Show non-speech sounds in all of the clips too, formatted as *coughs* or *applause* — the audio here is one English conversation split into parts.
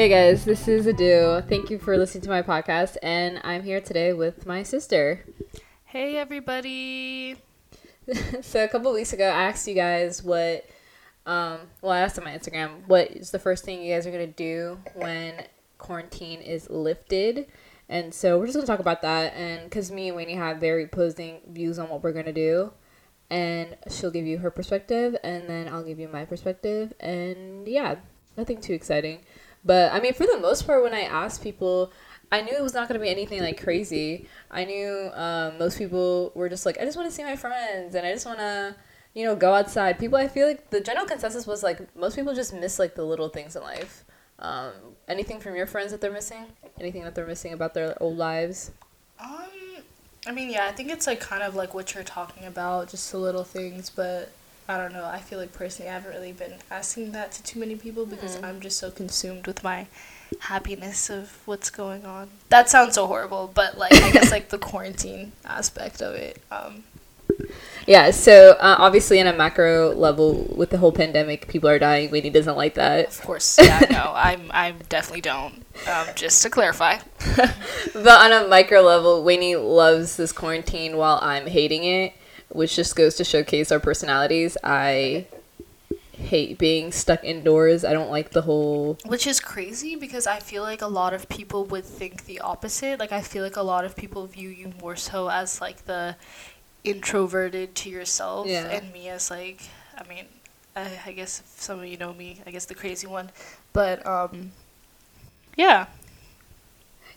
Hey guys, this is Adu. Thank you for listening to my podcast, and I'm here today with my sister. Hey everybody. *laughs* so a couple weeks ago, I asked you guys what, um, well, I asked on my Instagram, what is the first thing you guys are gonna do when quarantine is lifted? And so we're just gonna talk about that, and because me and Wayne have very opposing views on what we're gonna do, and she'll give you her perspective, and then I'll give you my perspective, and yeah, nothing too exciting. But I mean, for the most part, when I asked people, I knew it was not going to be anything like crazy. I knew um, most people were just like, I just want to see my friends and I just want to, you know, go outside. People, I feel like the general consensus was like most people just miss like the little things in life. Um, anything from your friends that they're missing? Anything that they're missing about their old lives? Um, I mean, yeah, I think it's like kind of like what you're talking about, just the little things, but I don't know. I feel like personally, I haven't really been asking that to too many people because mm. I'm just so consumed with my happiness of what's going on. That sounds so horrible, but like I guess like the *laughs* quarantine aspect of it. Um, yeah, so uh, obviously, on a macro level, with the whole pandemic, people are dying. Winnie doesn't like that. Of course, yeah, no, *laughs* I'm, I definitely don't. Um, just to clarify. *laughs* but on a micro level, Winnie loves this quarantine while I'm hating it which just goes to showcase our personalities. I hate being stuck indoors. I don't like the whole. Which is crazy because I feel like a lot of people would think the opposite. Like, I feel like a lot of people view you more so as like the introverted to yourself, yeah. and me as like, I mean, I, I guess if some of you know me, I guess the crazy one. But, um, yeah.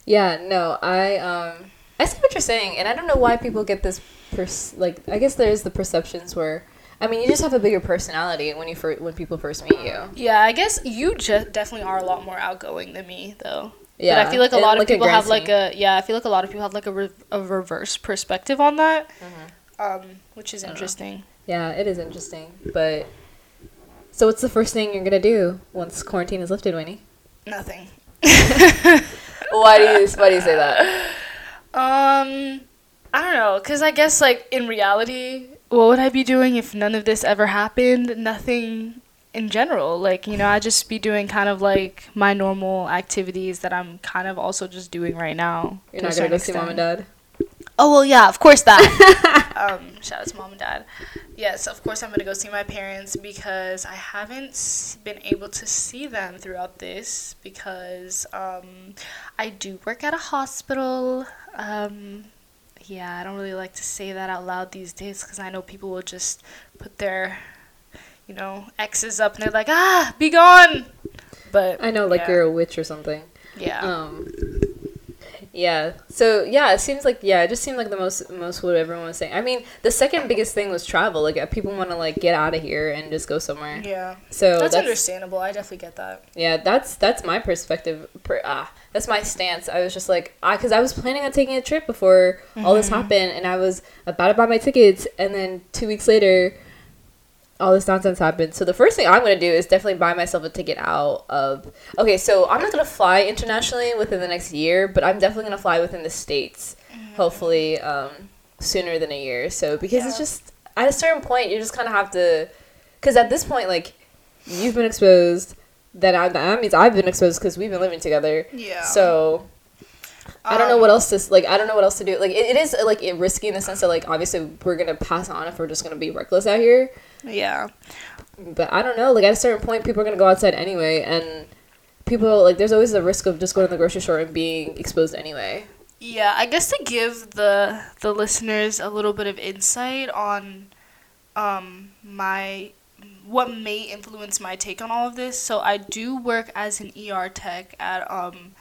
Yeah, no, I, um, I see what you're saying, and I don't know why people get this pers- like I guess there's the perceptions where I mean you just have a bigger personality when you fir- when people first meet you. Yeah, I guess you just definitely are a lot more outgoing than me though. Yeah, but I feel like a lot of like people have like a yeah. I feel like a lot of people have like a, re- a reverse perspective on that, mm-hmm. um, which is interesting. Yeah, it is interesting. But so, what's the first thing you're gonna do once quarantine is lifted, Winnie? Nothing. *laughs* why do you Why do you say that? *laughs* Um, I don't know, cause I guess like in reality, what would I be doing if none of this ever happened? Nothing in general. Like you know, I'd just be doing kind of like my normal activities that I'm kind of also just doing right now. You're not gonna go see mom and dad. Oh well, yeah, of course that. *laughs* um, shout out to mom and dad. Yes, of course I'm gonna go see my parents because I haven't been able to see them throughout this because um, I do work at a hospital. Um, yeah, I don't really like to say that out loud these days because I know people will just put their, you know, X's up and they're like, ah, be gone. But I know, like yeah. you're a witch or something. Yeah. Um, yeah. So yeah, it seems like yeah, it just seemed like the most most what everyone was saying. I mean, the second biggest thing was travel. Like uh, people want to like get out of here and just go somewhere. Yeah. So that's, that's, understandable. I definitely get that. Yeah, that's that's my perspective. Per, ah, that's my stance. I was just like, I because I was planning on taking a trip before mm-hmm. all this mm-hmm. happened, and I was about to buy my tickets, and then two weeks later, all this nonsense happened. So the first thing I'm gonna do is definitely buy myself a ticket out of. Okay, so I'm not gonna fly internationally within the next year, but I'm definitely gonna fly within the states. Mm-hmm. Hopefully, um, sooner than a year. So because yeah. it's just at a certain point you just kind of have to, because at this point like you've been exposed. That, I, that means I've been exposed because we've been living together. Yeah. So I don't know what um, else to like. I don't know what else to do. Like it, it is like it risky in the sense that like obviously we're gonna pass on if we're just gonna be reckless out here. Yeah. But I don't know. Like at a certain point, people are gonna go outside anyway, and people like there's always the risk of just going to the grocery store and being exposed anyway. Yeah, I guess to give the the listeners a little bit of insight on um my what may influence my take on all of this. So I do work as an ER tech at um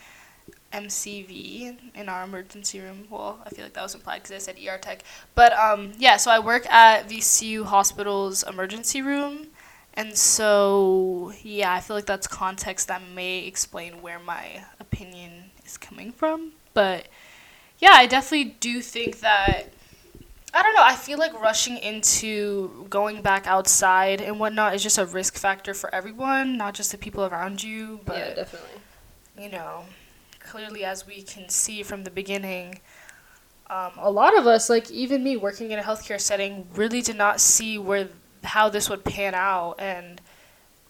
MCV in our emergency room. Well, I feel like that was implied because I said ER tech. But um, yeah, so I work at VCU Hospital's emergency room. And so, yeah, I feel like that's context that may explain where my opinion is coming from. But yeah, I definitely do think that. I don't know. I feel like rushing into going back outside and whatnot is just a risk factor for everyone, not just the people around you. But, yeah, definitely. You know, clearly as we can see from the beginning, um, a lot of us, like even me working in a healthcare setting, really did not see where how this would pan out and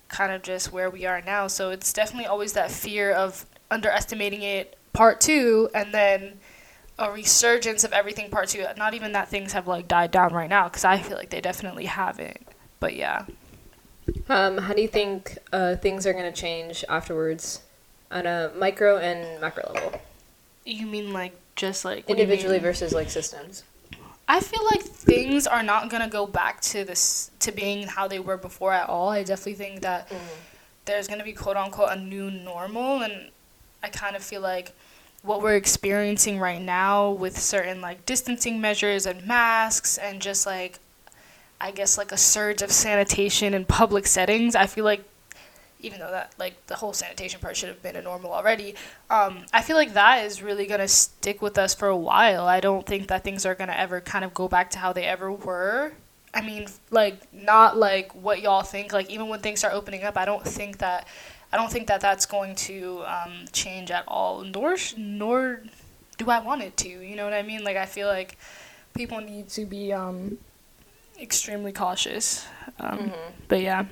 kind of just where we are now. So it's definitely always that fear of underestimating it, part two, and then a resurgence of everything, part two. Not even that things have like died down right now, because I feel like they definitely haven't. But yeah. Um, how do you think uh, things are going to change afterwards on a micro and macro level? You mean like just like what do you Individually versus like systems. I feel like things are not gonna go back to this to being how they were before at all. I definitely think that mm-hmm. there's gonna be quote unquote a new normal, and I kind of feel like what we're experiencing right now with certain like distancing measures and masks and just like I guess like a surge of sanitation in public settings. I feel like even though that like the whole sanitation part should have been a normal already, um, I feel like that is really gonna stick with us for a while. I don't think that things are gonna ever kind of go back to how they ever were. I mean, like not like what y'all think. Like even when things start opening up, I don't think that I don't think that that's going to um, change at all. Nor sh- nor do I want it to. You know what I mean? Like I feel like people need to be um, extremely cautious. Um, But yeah,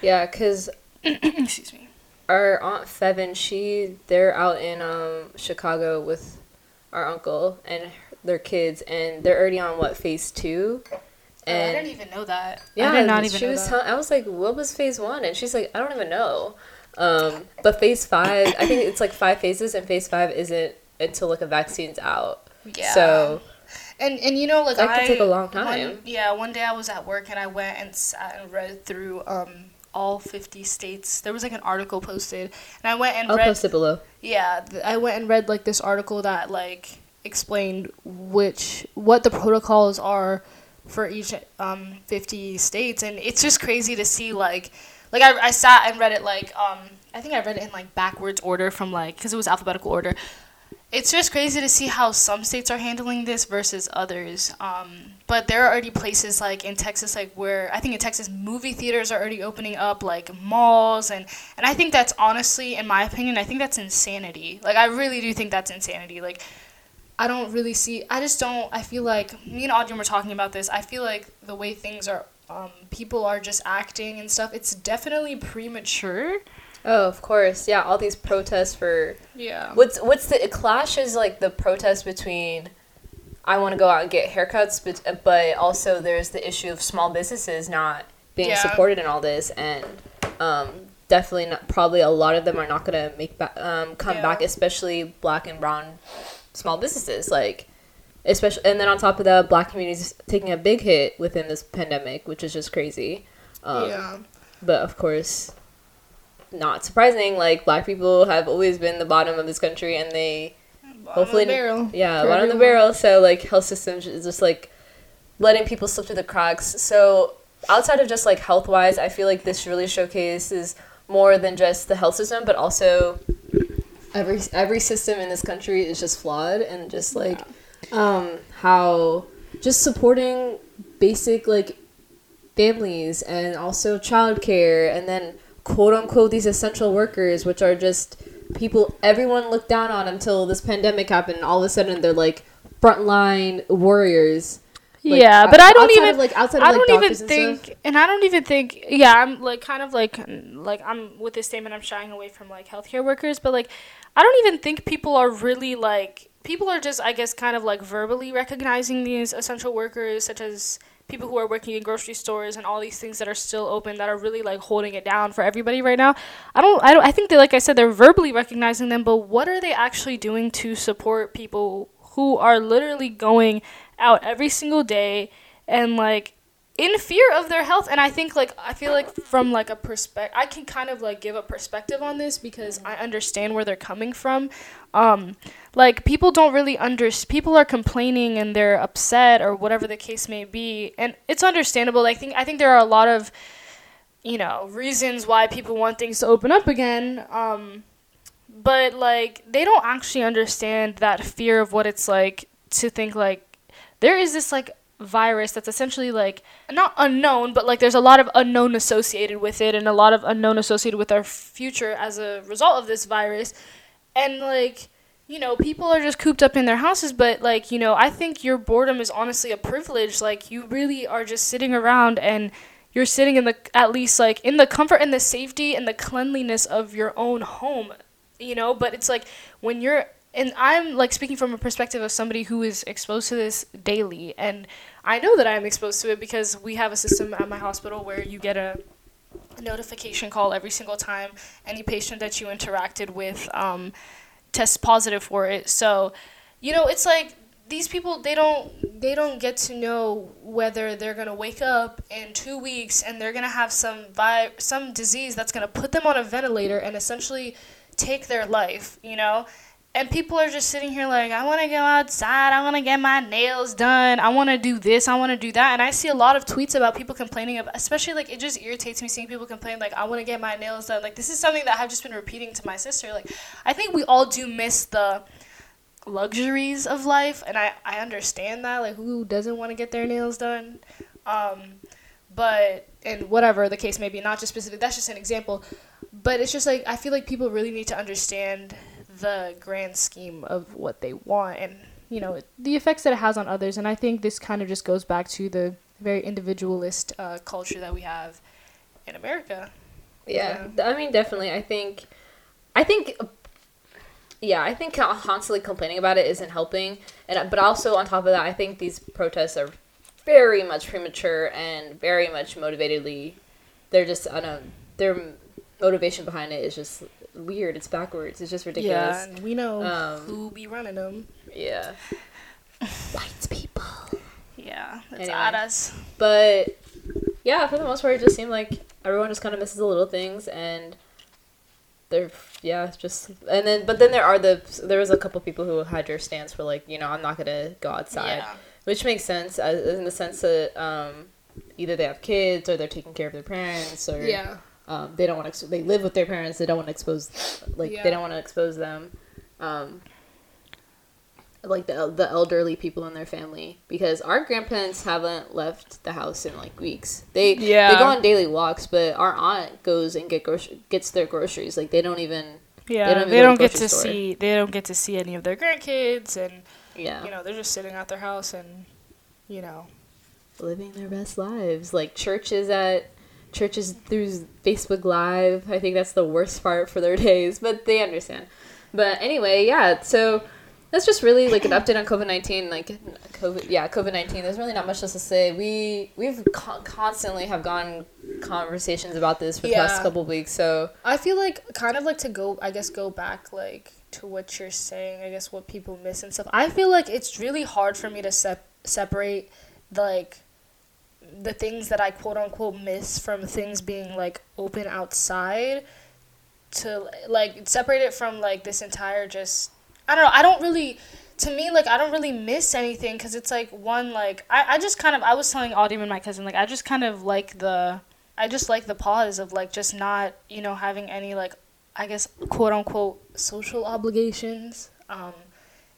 Yeah, because *coughs* excuse me. our aunt Fevin, she they're out in um Chicago with our uncle and their kids, and they're already on what phase two. oh, I didn't even know that. Yeah, I did not even she know was. that. Tell- I was like, "What was phase one?" And she's like, "I don't even know." Um, but phase five, I think it's like five phases, and phase five isn't until like a vaccine's out. Yeah. So And and you know like That could I take a long one- time. yeah, one day I was at work and I went and sat and read through um all 50 states. There was like an article posted and I went and I'll read post it below. yeah, th- I went and read like this article that like explained which what the protocols are for each um 50 states and it's just crazy to see like like I, I sat and read it like um I think I read it in like backwards order from like cuz it was alphabetical order. It's just crazy to see how some states are handling this versus others. Um, but there are already places like in Texas, like where I think in Texas, movie theaters are already opening up, like malls, and and I think that's honestly, in my opinion, I think that's insanity. Like I really do think that's insanity. Like I don't really see. I just don't. I feel like me and Audrey were talking about this. I feel like the way things are, um, people are just acting and stuff. It's definitely premature. Oh, of course. Yeah, all these protests for Yeah. what's what's the it clashes like the protest between I want to go out and get haircuts, but but also there's the issue of small businesses not being Yeah. supported in all this, and um, definitely not. Probably a lot of them are not gonna make back um, come Yeah. back, especially black and brown small businesses like. Especially, and then on top of that, black communities taking a big hit within this pandemic, which is just crazy. Um, yeah. but of course not surprising like black people have always been the bottom of this country and they hopefully barrel. Yeah bottom of the barrel. So like health systems is just like letting people slip through the cracks. So outside of just like health wise i feel like this really showcases more than just the health system but also every every system in this country is just flawed and just like um how just supporting basic like families and also childcare and then quote unquote these essential workers which are just people everyone looked down on until this pandemic happened and all of a sudden they're like frontline warriors Like, yeah, but I don't even of, like outside of I like don't even doctors and think, stuff. and I don't even think. Yeah, I'm like kind of like like I'm with this statement. I'm shying away from like healthcare workers, but like I don't even think people are really like people are just I guess kind of like verbally recognizing these essential workers, such as people who are working in grocery stores and all these things that are still open that are really like holding it down for everybody right now. I don't I don't I think that like I said they're verbally recognizing them, but what are they actually doing to support people who are literally going out every single day and like in fear of their health and i think like i feel like from like a perspective i can kind of like give a perspective on this because i understand where they're coming from. Um like people don't really under people are complaining and they're upset or whatever the case may be and it's understandable. I think i think there are a lot of you know reasons why people want things to open up again um but like they don't actually understand that fear of what it's like to think like there is this like virus that's essentially like not unknown but like there's a lot of unknown associated with it and a lot of unknown associated with our future as a result of this virus and like you know people are just cooped up in their houses but like you know i think your boredom is honestly a privilege like you really are just sitting around and you're sitting in the at least like in the comfort and the safety and the cleanliness of your own home, you know. But it's like when you're and I'm like speaking from a perspective of somebody who is exposed to this daily, and I know that I'm exposed to it because we have a system at my hospital where you get a notification call every single time any patient that you interacted with um, tests positive for it. So, you know, it's like these people they don't they don't get to know whether they're gonna wake up in two weeks and they're gonna have some vi- some disease that's gonna put them on a ventilator and essentially take their life. You know. And people are just sitting here like, I want to go outside. I want to get my nails done. I want to do this. I want to do that. And I see a lot of tweets about people complaining about, especially like it just irritates me seeing people complain like, I want to get my nails done. Like this is something that I've just been repeating to my sister. Like I think we all do miss the luxuries of life, and I I understand that. Like who doesn't want to get their nails done? Um, but and whatever the case may be, not just specific. That's just an example. But it's just like I feel like people really need to understand the grand scheme of what they want and you know the effects that it has on others. And i think this kind of just goes back to the very individualist uh, culture that we have in america. Yeah, i mean definitely i think i think yeah i think constantly complaining about it isn't helping. And but also on top of that i think these protests are very much premature and very much motivatedly they're just i don't know their motivation behind it is just weird. It's backwards. It's just ridiculous. Yeah, we know um, who be running them. Yeah, white people. Yeah, it's anyway. at us. But yeah, for the most part, it just seemed like everyone just kind of misses the little things, and they're yeah, just and then but then there are the there was a couple people who had your stance for like you know I'm not gonna go outside, yeah. which makes sense as, in the sense that um, either they have kids or they're taking care of their parents or yeah um, they don't want to. They live with their parents. They don't want to expose. Like yeah. they don't want to expose them. Um, like the the elderly people in their family because our grandparents haven't left the house in like weeks. They yeah. they go on daily walks, but our aunt goes and get grocery gets their groceries. Like they don't even yeah they don't, they don't get to store. see they don't get to see any of their grandkids and yeah you know they're just sitting at their house and you know living their best lives. Like churches at churches through Facebook Live. I think that's the worst part for their *laughs* days, but they understand. But anyway, yeah, so that's just really like an update on COVID nineteen. Like COVID, yeah, COVID nineteen. There's really not much else to say. We we've co- constantly have gone conversations about this for the yeah. past couple weeks. So I feel like kind of like to go. I guess go back like to what you're saying. I guess what people miss and stuff. I feel like it's really hard for me to sep- separate like the things that I quote unquote miss from things being like open outside to like separate it from like this entire just I don't know I don't really to me like I don't really miss anything because it's like one like I, I just kind of I was telling Audium and my cousin like I just kind of like the I just like the pause of like just not you know having any like I guess quote unquote social obligations. Um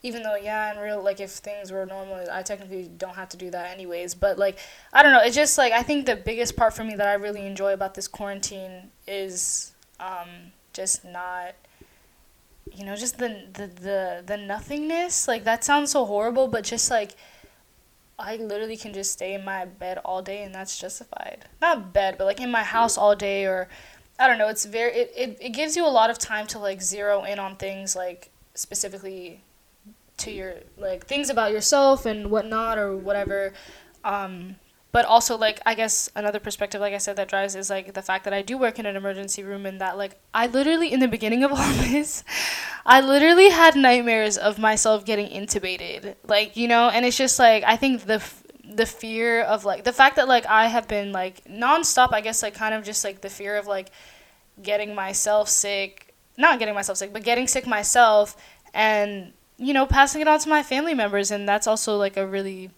even though yeah in real like if things were normal i technically don't have to do that anyways. But like i don't know it's just like i think the biggest part for me that i really enjoy about this quarantine is um, just not you know just the, the the the nothingness. Like that sounds so horrible but just like i literally can just stay in my bed all day and that's justified. Not bed but like in my house all day or i don't know it's very it, it, it gives you a lot of time to like zero in on things like specifically to your like things about yourself and whatnot or whatever. Um, but also like I guess another perspective, like I said, that drives is like the fact that I do work in an emergency room and that like I literally in the beginning of *laughs* all this, I literally had nightmares of myself getting intubated, like you know, and it's just like I think the the fear of like the fact that like I have been like nonstop, I guess like kind of just like the fear of like getting myself sick, not getting myself sick, but getting sick myself and you know, passing it on to my family members. And that's also like a really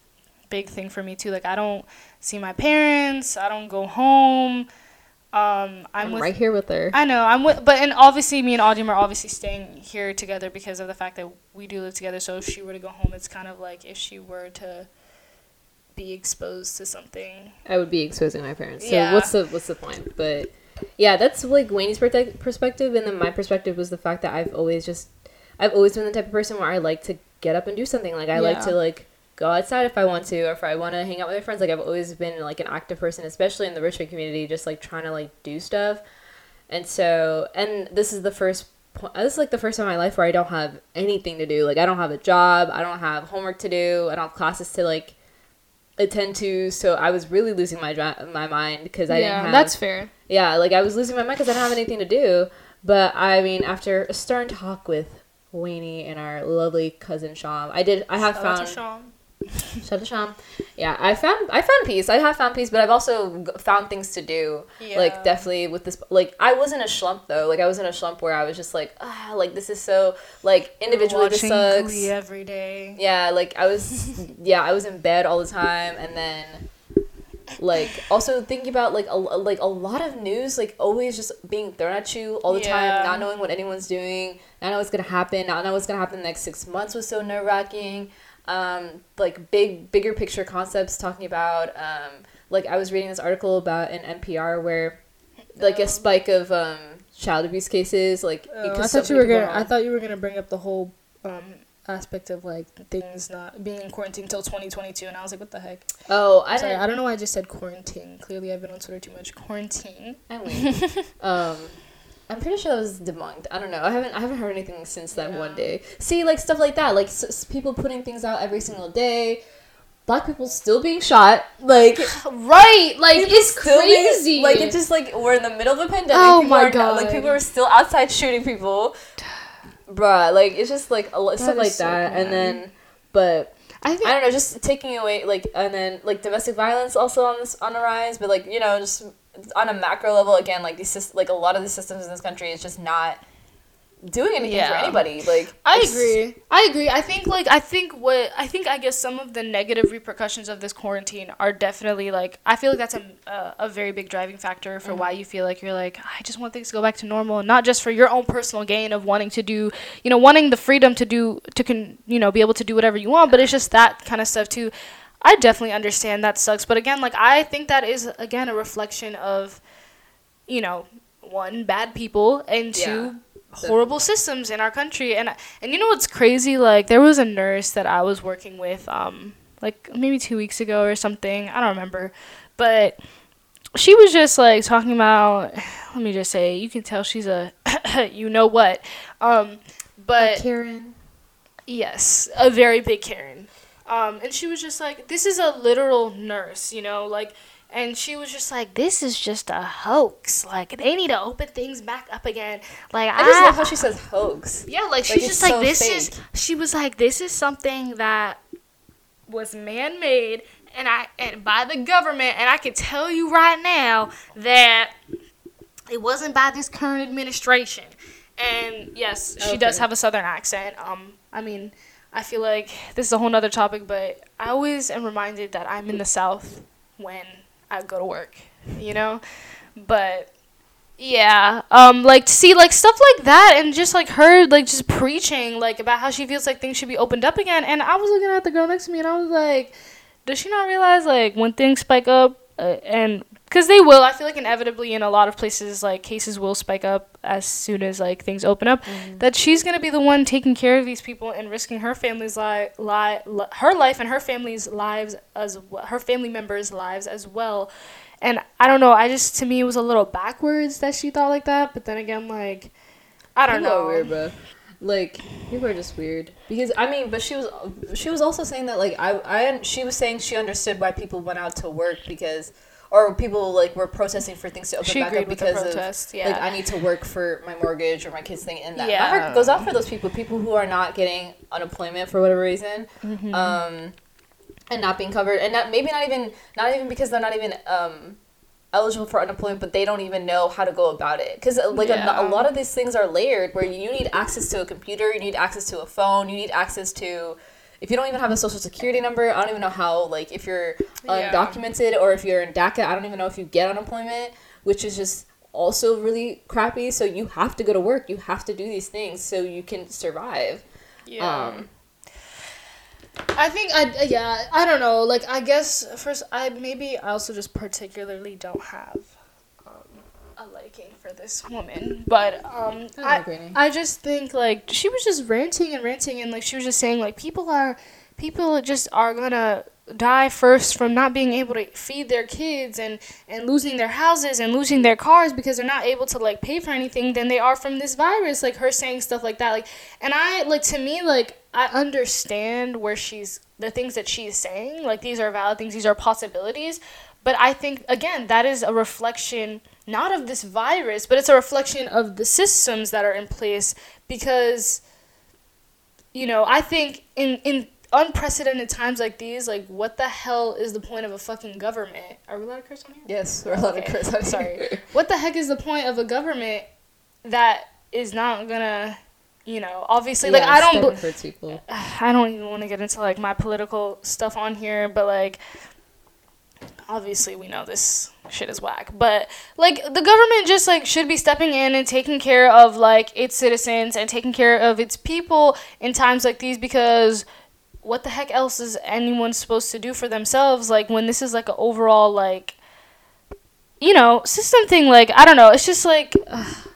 big thing for me too. Like I don't see my parents. I don't go home. Um, I'm, I'm with, right here with her. I know I'm with, but and obviously me and Audium are obviously staying here together because of the fact that we do live together. So if she were to go home, it's kind of like if she were to be exposed to something. I would be exposing my parents. So yeah. what's the what's the point? But yeah, that's like Wayne's perspective, and then my perspective was the fact that I've always just I've always been the type of person where I like to get up and do something. Like I yeah. like to like go outside if I want to, or if I want to hang out with my friends. Like I've always been like an active person, especially in the Richmond community, just like trying to like do stuff. And so, and this is the first point. This is like the first time in my life where I don't have anything to do. Like I don't have a job. I don't have homework to do. I don't have classes to like attend to. So I was really losing my dra- my mind because I yeah, didn't have. that's fair. Yeah, like I was losing my mind because I didn't have anything to do. But I mean, after a stern talk with Wayne and our lovely cousin Sham, I did. I have Shout out found. *laughs* Shout out to Sham. Yeah, I found I found peace. I have found peace, but I've also found things to do. Yeah. Like definitely with this. Like I wasn't a slump though. Like I was in a slump where I was just like, ah, like this is so like individually this sucks. Glee every day. Yeah, like I was, *laughs* yeah, I was in bed all the time, and then, like, also thinking about like a like a lot of news, like always just being thrown at you all the Yeah. time, not knowing what anyone's doing, not knowing what's gonna happen, not knowing what's gonna happen the next six months was so nerve wracking. Um, like big, bigger picture concepts talking about, um, like I was reading this article about an NPR where, like a Oh. spike of um child abuse cases, like Oh, I because so thought you were gonna. I thought you were gonna bring up the whole um, aspect of like things not being in quarantine until 2022, and I was like, what the heck? Oh, I Sorry. I don't know why I just said quarantine. Clearly, I've been on Twitter too much. Quarantine. I mean, *laughs* um, I'm pretty sure that was debunked. I don't know. I haven't I haven't heard anything since that Yeah. one day. See, like stuff like that, like s- s- people putting things out every single day. Black people still being shot, like *sighs* Right, like it's still being- crazy. like it's just like we're in the middle of a pandemic. Oh people my not- Like people are still outside shooting people, bruh. Like it's just like a lot stuff like so that, and then but I think I don't know, just taking away like and then like domestic violence also on this on the rise, but like you know just on a macro level again, like these like a lot of the systems in this country is just not doing anything for anybody. Like I agree. I agree. I think like I think what I think I guess some of the negative repercussions of this quarantine are definitely like I feel like that's a a, a very big driving factor for why mm-hmm. you feel like you're like I just want things to go back to normal, and not just for your own personal gain of wanting to do, you know, wanting the freedom to do to can you know be able to do whatever you want, but it's just that kind of stuff too. I definitely understand that sucks, but again, like I think that is again a reflection of, you know, one bad people and two horrible systems in our country. And and you know what's crazy? Like there was a nurse that I was working with um like maybe 2 weeks ago or something. I don't remember. But she was just like talking about *sighs* let me just say you can tell she's a *coughs* you know what. Um but Karen. Yes, a very big Karen. Um, and she was just like, this is a literal nurse, you know, like, and she was just like, this is just a hoax. Like, they need to open things back up again. Like, I just love how she says hoax. yeah, like she's just like so this is. She was like, this is something that was man made, and I and by the government, and I can tell you right now that it wasn't by this current administration. And yes, she does have a southern accent. Um, I mean, I feel like this is a whole nother topic, but I always am reminded that I'm in the South when I go to work. You know, but yeah, um, like to see like stuff like that, and just like her like just preaching like about how she feels like things should be opened up again. And I was looking at the girl next to me, and I was like, does she not realize like when things spike up, uh, and because they will, I feel like inevitably in a lot of places like cases will spike up as soon as like things open up. Mm-hmm. That she's gonna be the one taking care of these people and risking her family's li- li- li- her life and her family's lives as well, her family members' lives as well. And I don't know. I just to me it was a little backwards that she thought like that. But then again, like I don't People are know. weird, bro. Like people are just weird because I mean, but she was she was also saying that like I I she was saying she understood why people went out to work because or people like were protesting for things to open She back up because protest, of yeah. like I need to work for my mortgage or my kids thing and that Yeah. my heart goes out for those people people who are not getting unemployment for whatever reason Mm-hmm. um and not being covered and not maybe not even not even because they're not even um eligible for unemployment but they don't even know how to go about it because like a, a lot of these things are layered where you need access to a computer you need access to a phone you need access to if you don't even have a social security number i don't even know how like if you're Yeah. undocumented or if you're in daca i don't even know if you get unemployment which is just also really crappy so you have to go to work you have to do these things so you can survive Yeah. um I think I yeah I don't know like I guess first I maybe I also just particularly don't have a liking for this woman but um I I. I just think like she was just ranting and ranting and like she was just saying like people are people just are gonna die first from not being able to feed their kids and and losing their houses and losing their cars because they're not able to like pay for anything than they are from this virus like her saying stuff like that like and i like to me like i understand where she's the things that she's saying like these are valid things these are possibilities but i think again that is a reflection not of this virus but it's a reflection of the systems that are in place because you know i think in in unprecedented times like these, like what the hell is the point of a fucking government? Are we allowed to curse on here? Yes, we're allowed Okay, to curse. I'm sorry. What the heck is the point of a government that is not gonna, you know, obviously like I don't step bel- in for its people. *sighs* I don't even want to get into like my political stuff on here, but like obviously we know this shit is whack. But like the government just like should be stepping in and taking care of like its citizens and taking care of its people in times like these because what the heck else is anyone supposed to do for themselves like when this is like an overall like you know system thing like I don't know, it's just like ugh,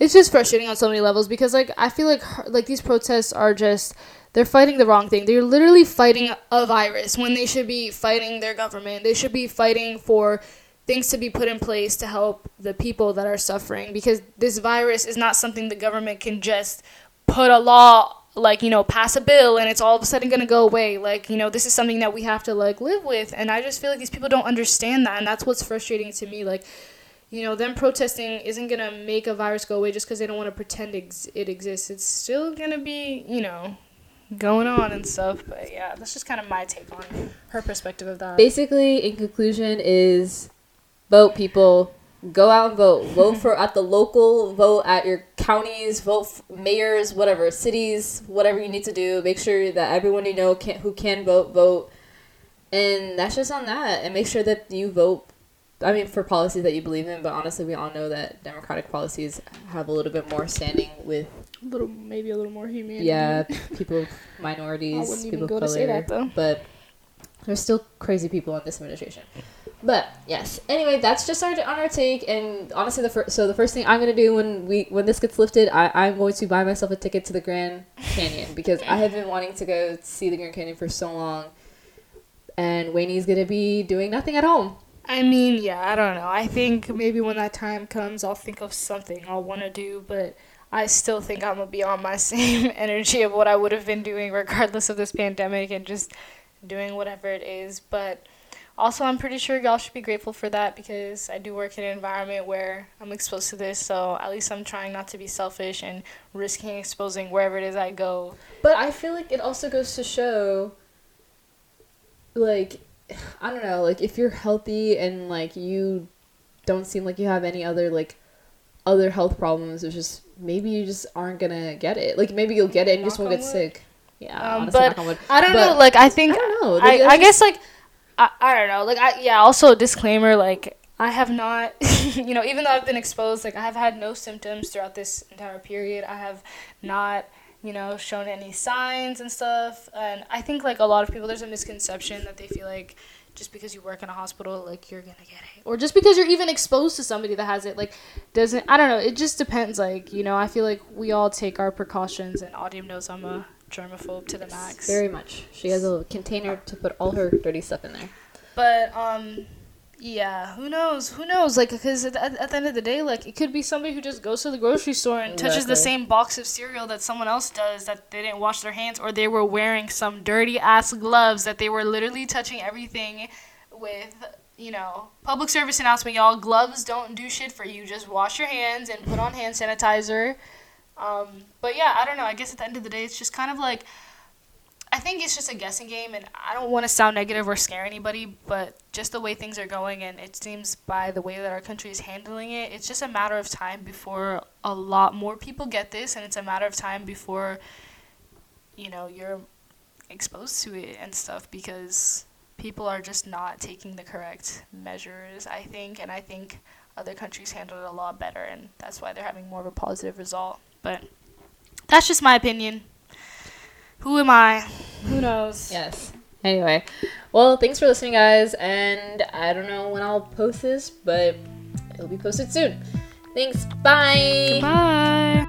it's just frustrating on so many levels because like I feel like her- like these protests are just they're fighting the wrong thing. They're literally fighting a virus when they should be fighting their government. They should be fighting for things to be put in place to help the people that are suffering because this virus is not something the government can just put a law like you know pass a bill and it's all of a sudden going to go away like you know this is something that we have to like live with and i just feel like these people don't understand that and that's what's frustrating to me like you know, them protesting isn't gonna make a virus go away just because they don't want to pretend ex- it exists. It's still gonna be, you know, going on and stuff. But yeah, that's just kind of my take on her perspective of that. Basically, in conclusion, is vote people. Go out and vote. *laughs* Vote for at the local. Vote at your counties. Vote mayors, whatever cities, whatever you need to do. Make sure that everyone you know can who can vote vote, and that's just on that. And make sure that you vote. I mean, for policies that you believe in, but honestly, we all know that democratic policies have a little bit more standing with a little, maybe a little more humane. yeah *laughs* people, of I minorities, wouldn't people even go of to color. say that though. but there's still crazy people in this administration. But yes. Anyway, that's just our on our take. And honestly, the first so the first thing I'm gonna do when we when this gets lifted, I I'm going to buy myself a ticket to the Grand Canyon because I have been wanting to go see the Grand Canyon for so long. And Wayne's gonna be doing nothing at home. I mean, yeah, I don't know. I think maybe when that time comes, I'll think of something I'll want to do, but I still think I'm gonna be on my *laughs* same energy of what I would have been doing regardless of this pandemic and just doing whatever it is. But also, I'm pretty sure y'all should be grateful for that because I do work in an environment where I'm exposed to this, so at least I'm trying not to be selfish and risking exposing wherever it is I go. But I feel like it also goes to show, like, I don't know, like if you're healthy and like you don't seem like you have any other like other health problems, it's just maybe you just aren't gonna get it. Like maybe you'll get it and you just won't get wood. sick. Yeah, Um, honestly, but knock on wood. I don't But know, like, I think I don't know. I, Like, I guess like I, I don't know like I yeah also a disclaimer like I have not *laughs* you know even though I've been exposed like I have had no symptoms throughout this entire period I have not you know shown any signs and stuff and I think like a lot of people there's a misconception that they feel like just because you work in a hospital like you're gonna get it or just because you're even exposed to somebody that has it like doesn't I don't know it just depends like you know I feel like we all take our precautions and Audium knows I'm a germaphobe to the max very much. She has a container to put all her dirty stuff in there. But um, yeah, who knows? Who knows? Like, because at, at, at the end of the day, like, it could be somebody who just goes to the grocery store and touches the same box of cereal that someone else does that they didn't wash their hands, or they were wearing some dirty ass gloves that they were literally touching everything with. You know, public service announcement, y'all. Gloves don't do shit for you. Just wash your hands and put on hand sanitizer. Um, but yeah, I don't know. I guess at the end of the day, it's just kind of like I think it's just a guessing game, and I don't want to sound negative or scare anybody, but just the way things are going, and it seems by the way that our country is handling it, it's just a matter of time before a lot more people get this, and it's a matter of time before, you know, you're exposed to it and stuff because people are just not taking the correct measures, I think, and I think other countries handle it a lot better, and that's why they're having more of a positive result. But that's just my opinion. Who am I? Who knows? Yes. Anyway, well, thanks for listening, guys. And I don't know when I'll post this, but it'll be posted soon. Thanks. Bye. Bye.